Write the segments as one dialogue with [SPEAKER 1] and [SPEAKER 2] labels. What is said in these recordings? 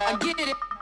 [SPEAKER 1] I get it.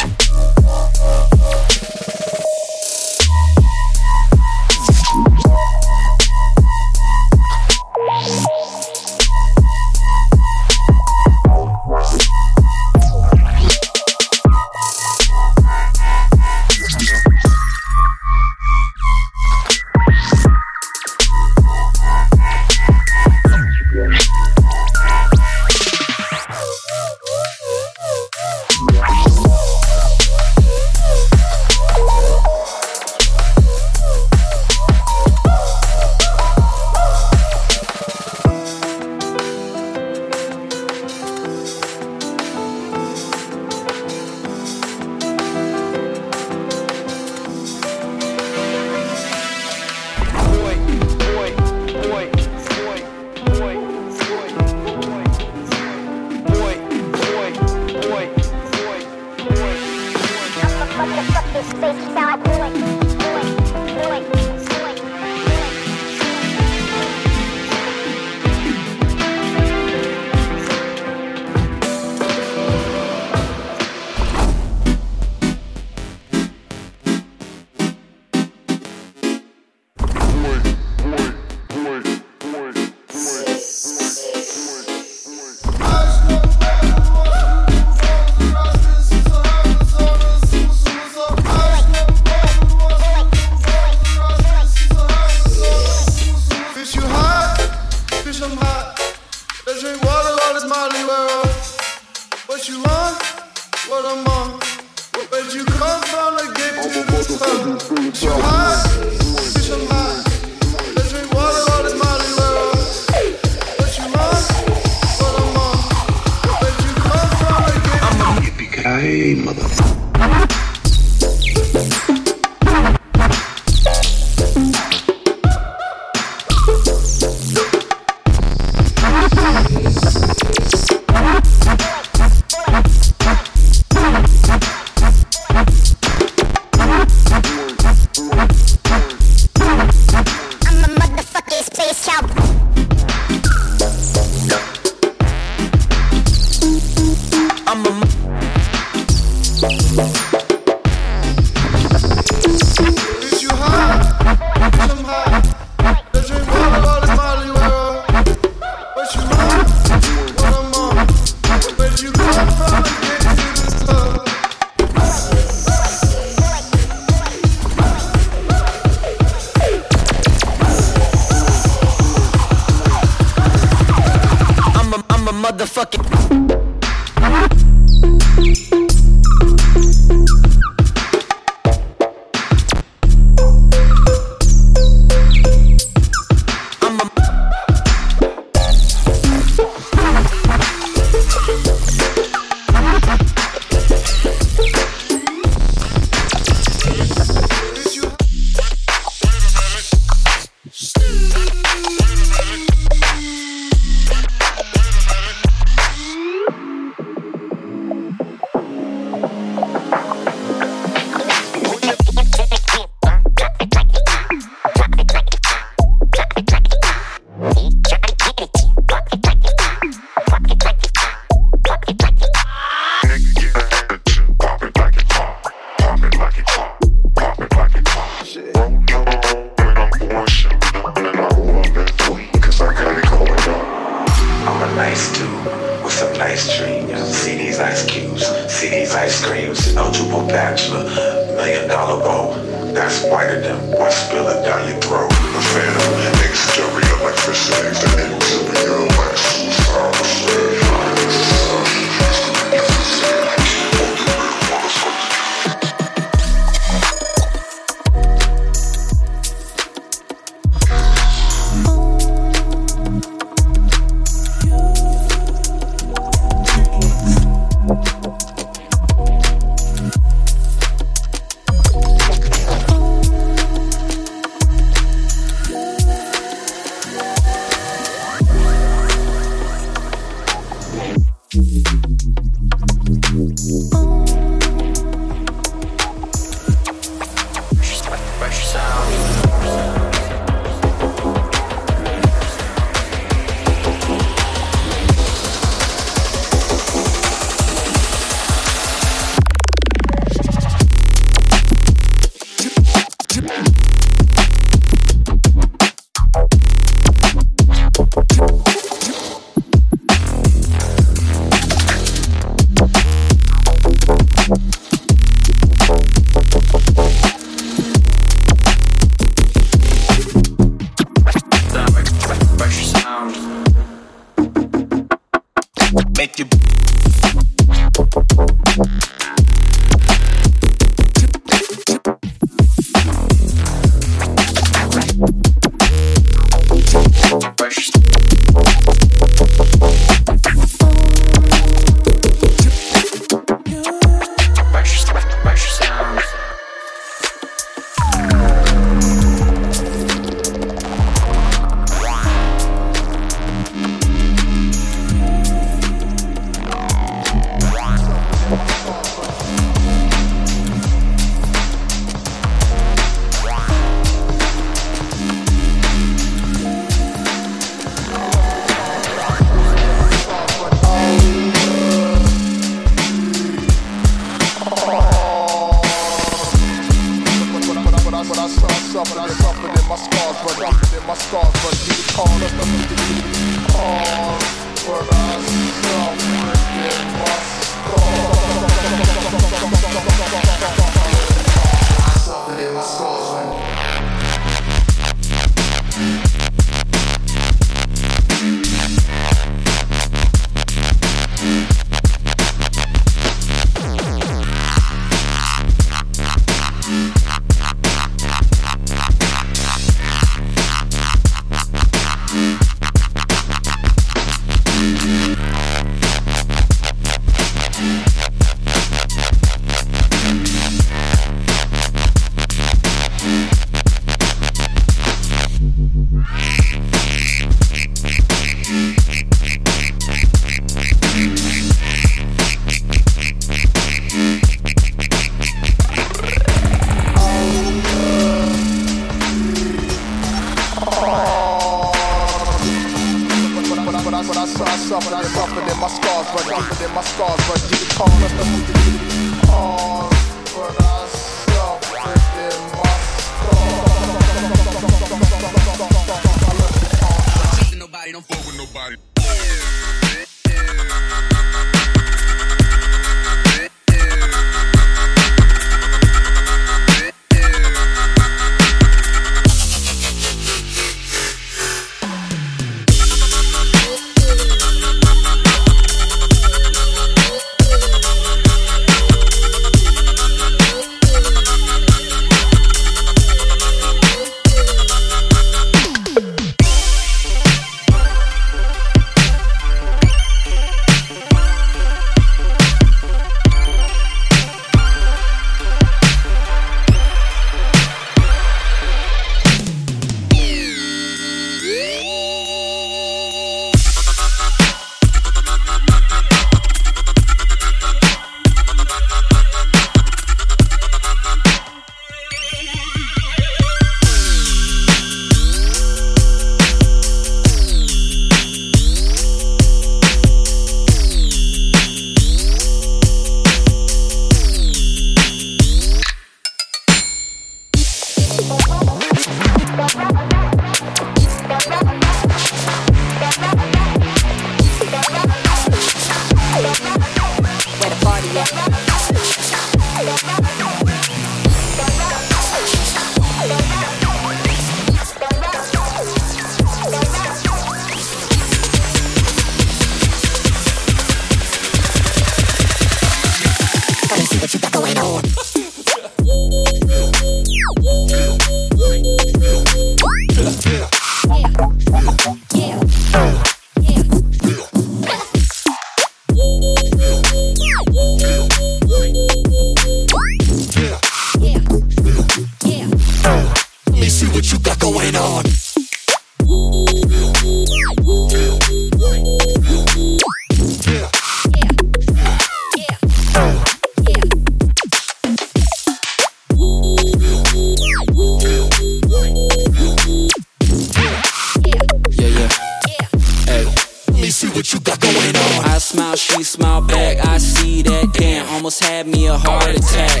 [SPEAKER 2] She smiled back. I see that, damn, almost had me a heart attack.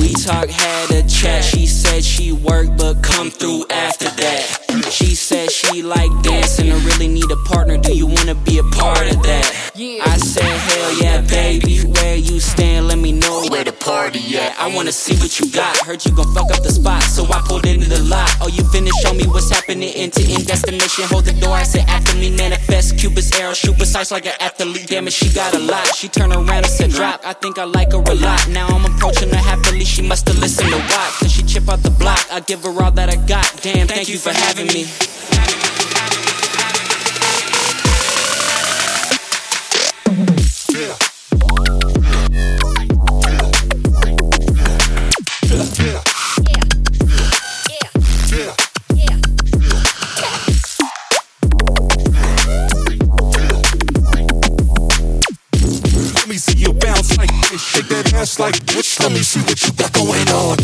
[SPEAKER 2] We talk, had a chat. She said she worked, but come through after that. She said she like dancing and really need a partner. Do you wanna be a part of that? I said, hell yeah, baby. Where you stand, at. I wanna see what you got. Heard you gon' fuck up the spot, so I pulled into the lot. Oh, you finished? Show me what's happening. End to end destination. Hold the door. I said, after me, manifest. Cupid's arrow, shoot precise like an athlete. Damn it, she got a lot. She turned around and said, drop. I think I like her a lot. Now I'm approaching her happily. She must've listened to watch. Cause she chip out the block. I give her all that I got. Damn, thank you for having me.
[SPEAKER 3] Let shake that ass like this. Let me see what you got going on.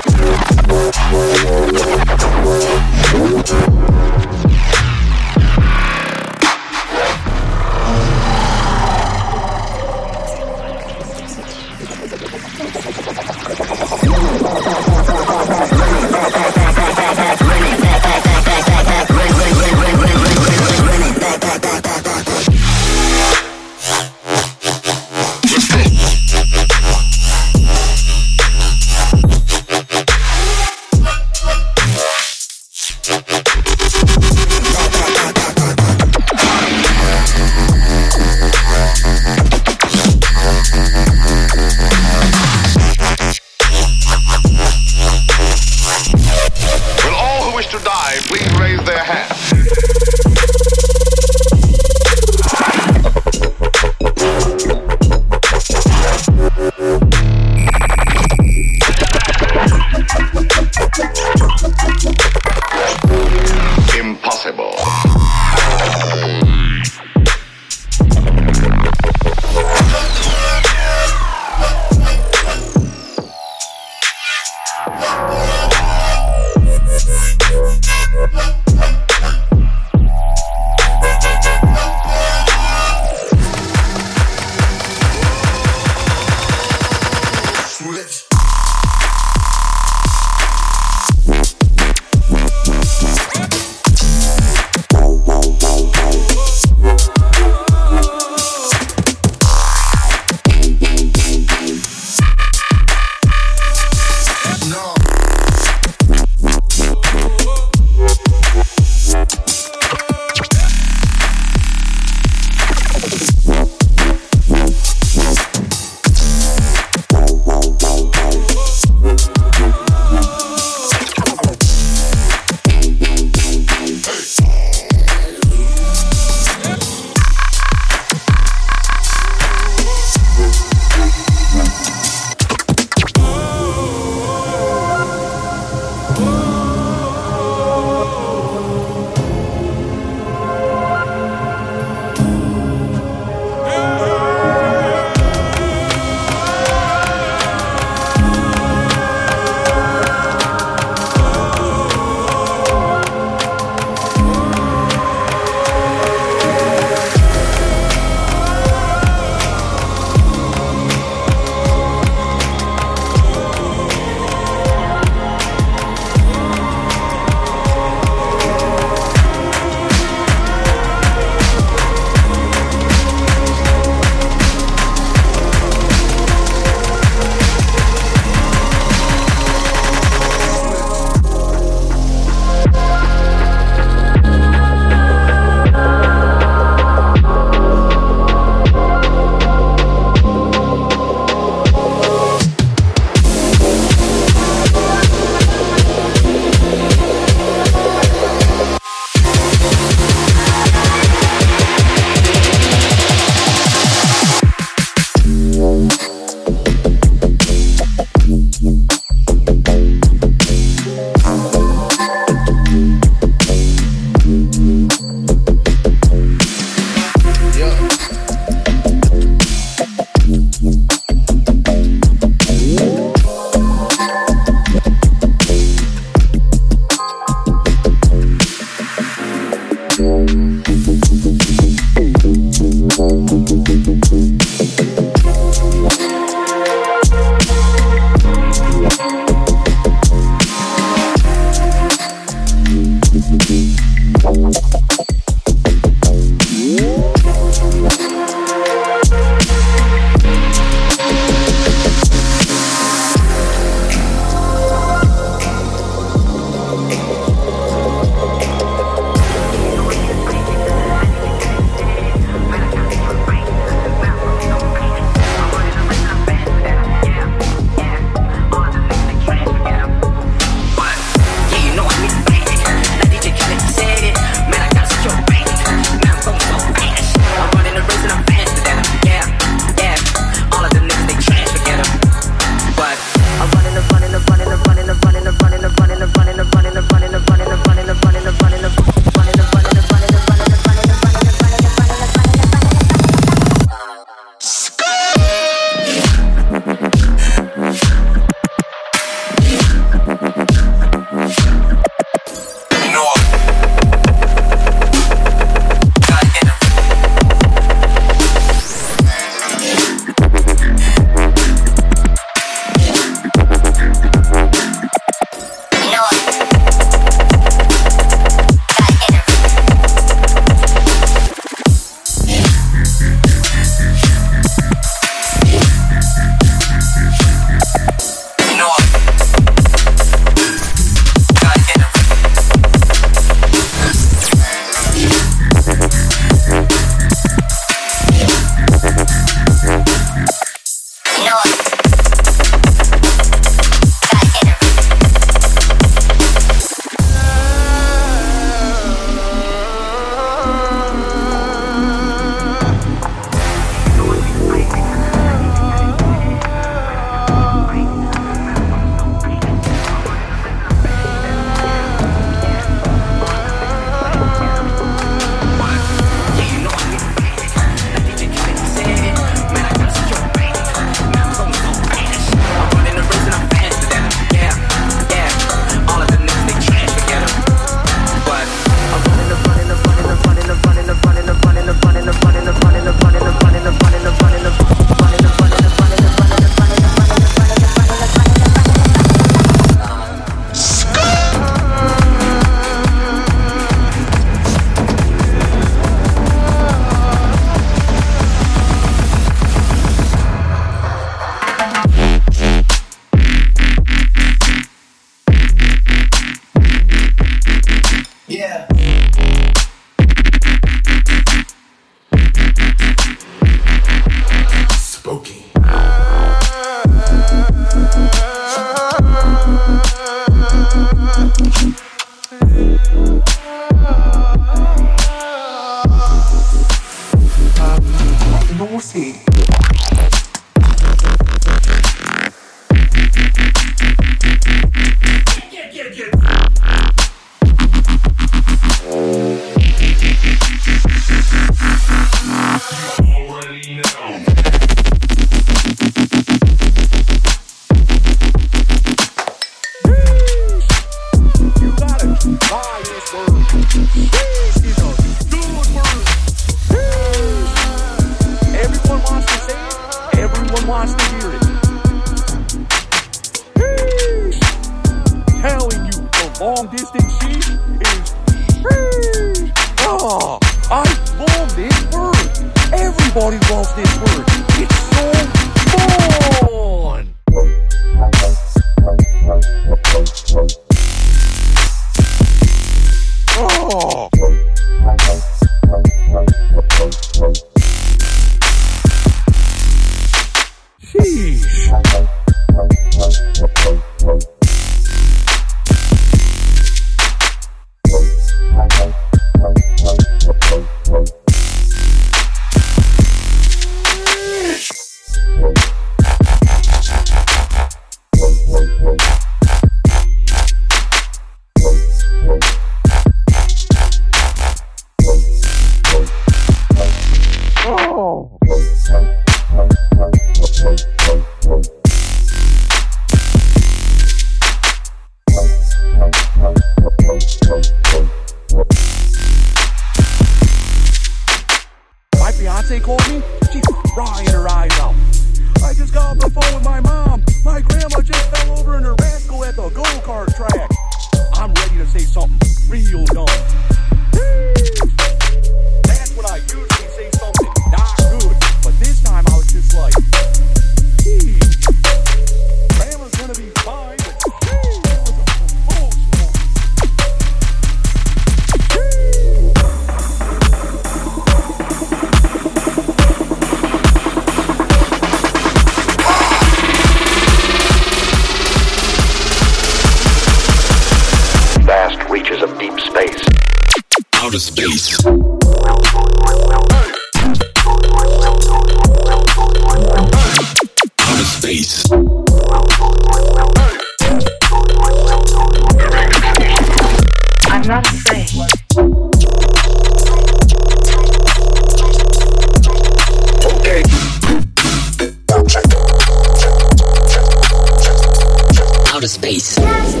[SPEAKER 4] Outer space.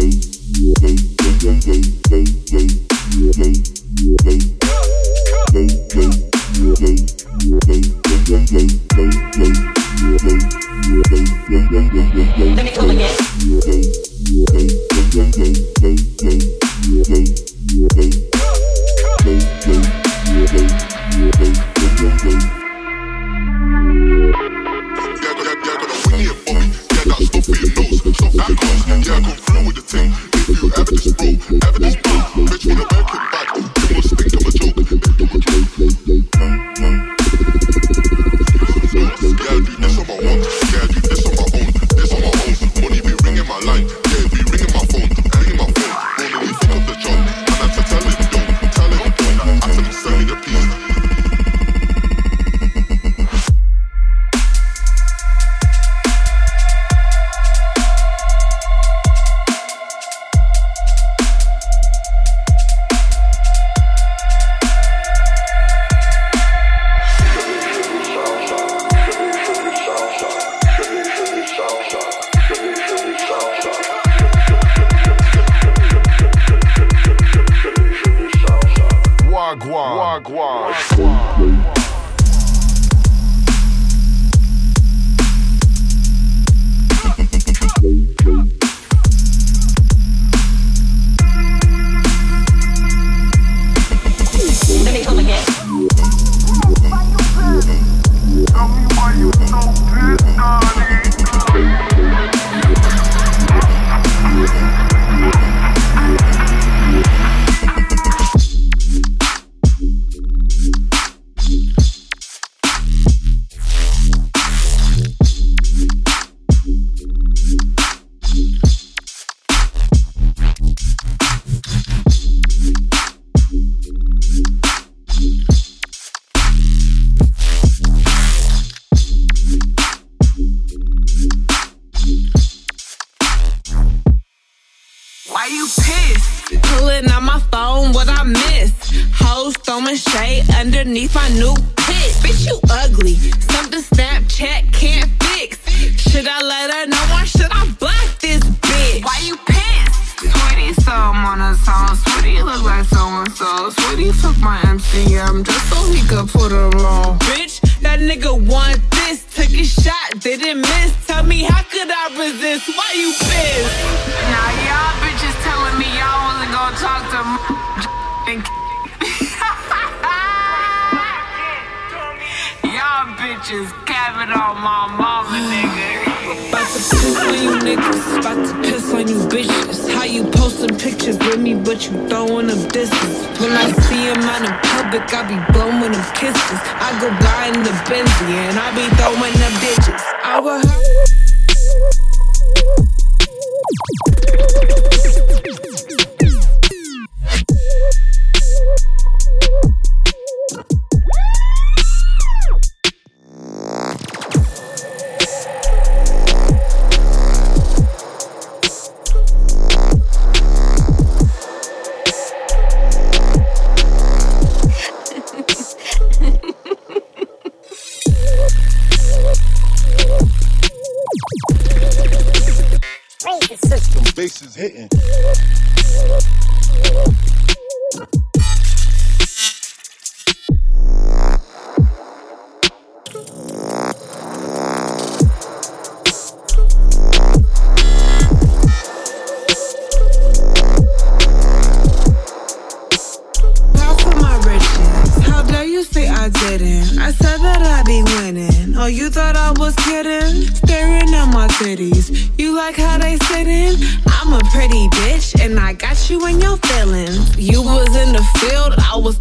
[SPEAKER 5] Slow. You say I didn't? I said that I'd be winning. Oh, you thought I was kidding? Staring at my titties. You like how they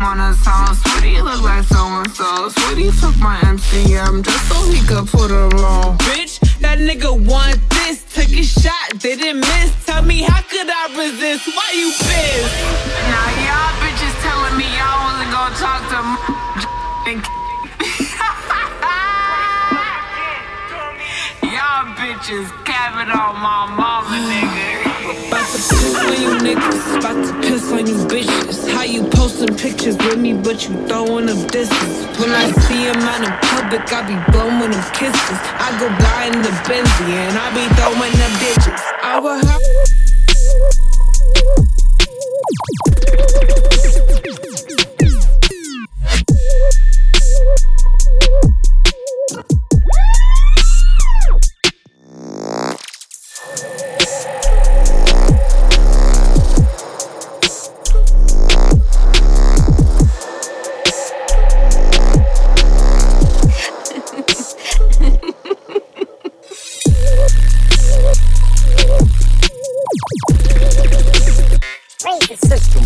[SPEAKER 5] I was on a song. Sweetie look like so and so. Sweetie took my MCM just so he could put her on. Bitch, that nigga want this. Took a shot, didn't miss. Tell me, how could I resist? Why you pissed? Now y'all bitches telling me y'all wasn't gonna talk to m- Y'all bitches capping on my mama, nigga. On you niggas, about to piss on you bitches. How you posting pictures with me, but you throwing them distance. When I see him out in public, I be blowing them kisses. I go by in the Benzie and I be throwing them bitches. I will have.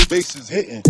[SPEAKER 3] Bases hitting.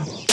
[SPEAKER 6] Oh.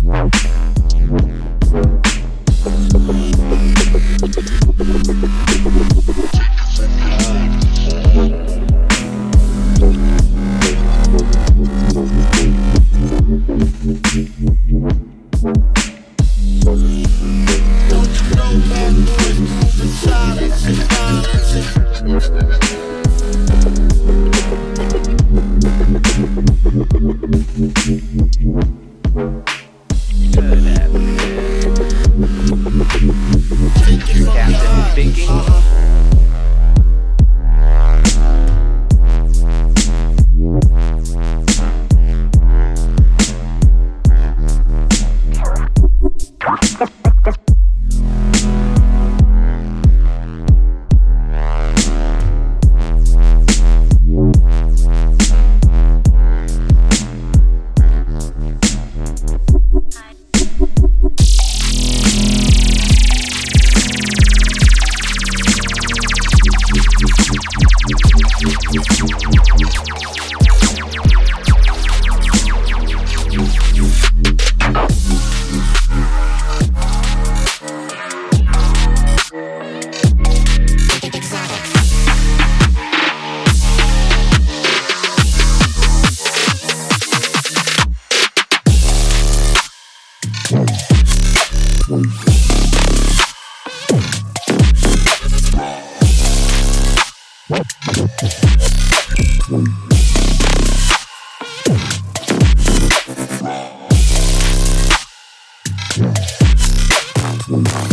[SPEAKER 6] Thank
[SPEAKER 7] Let's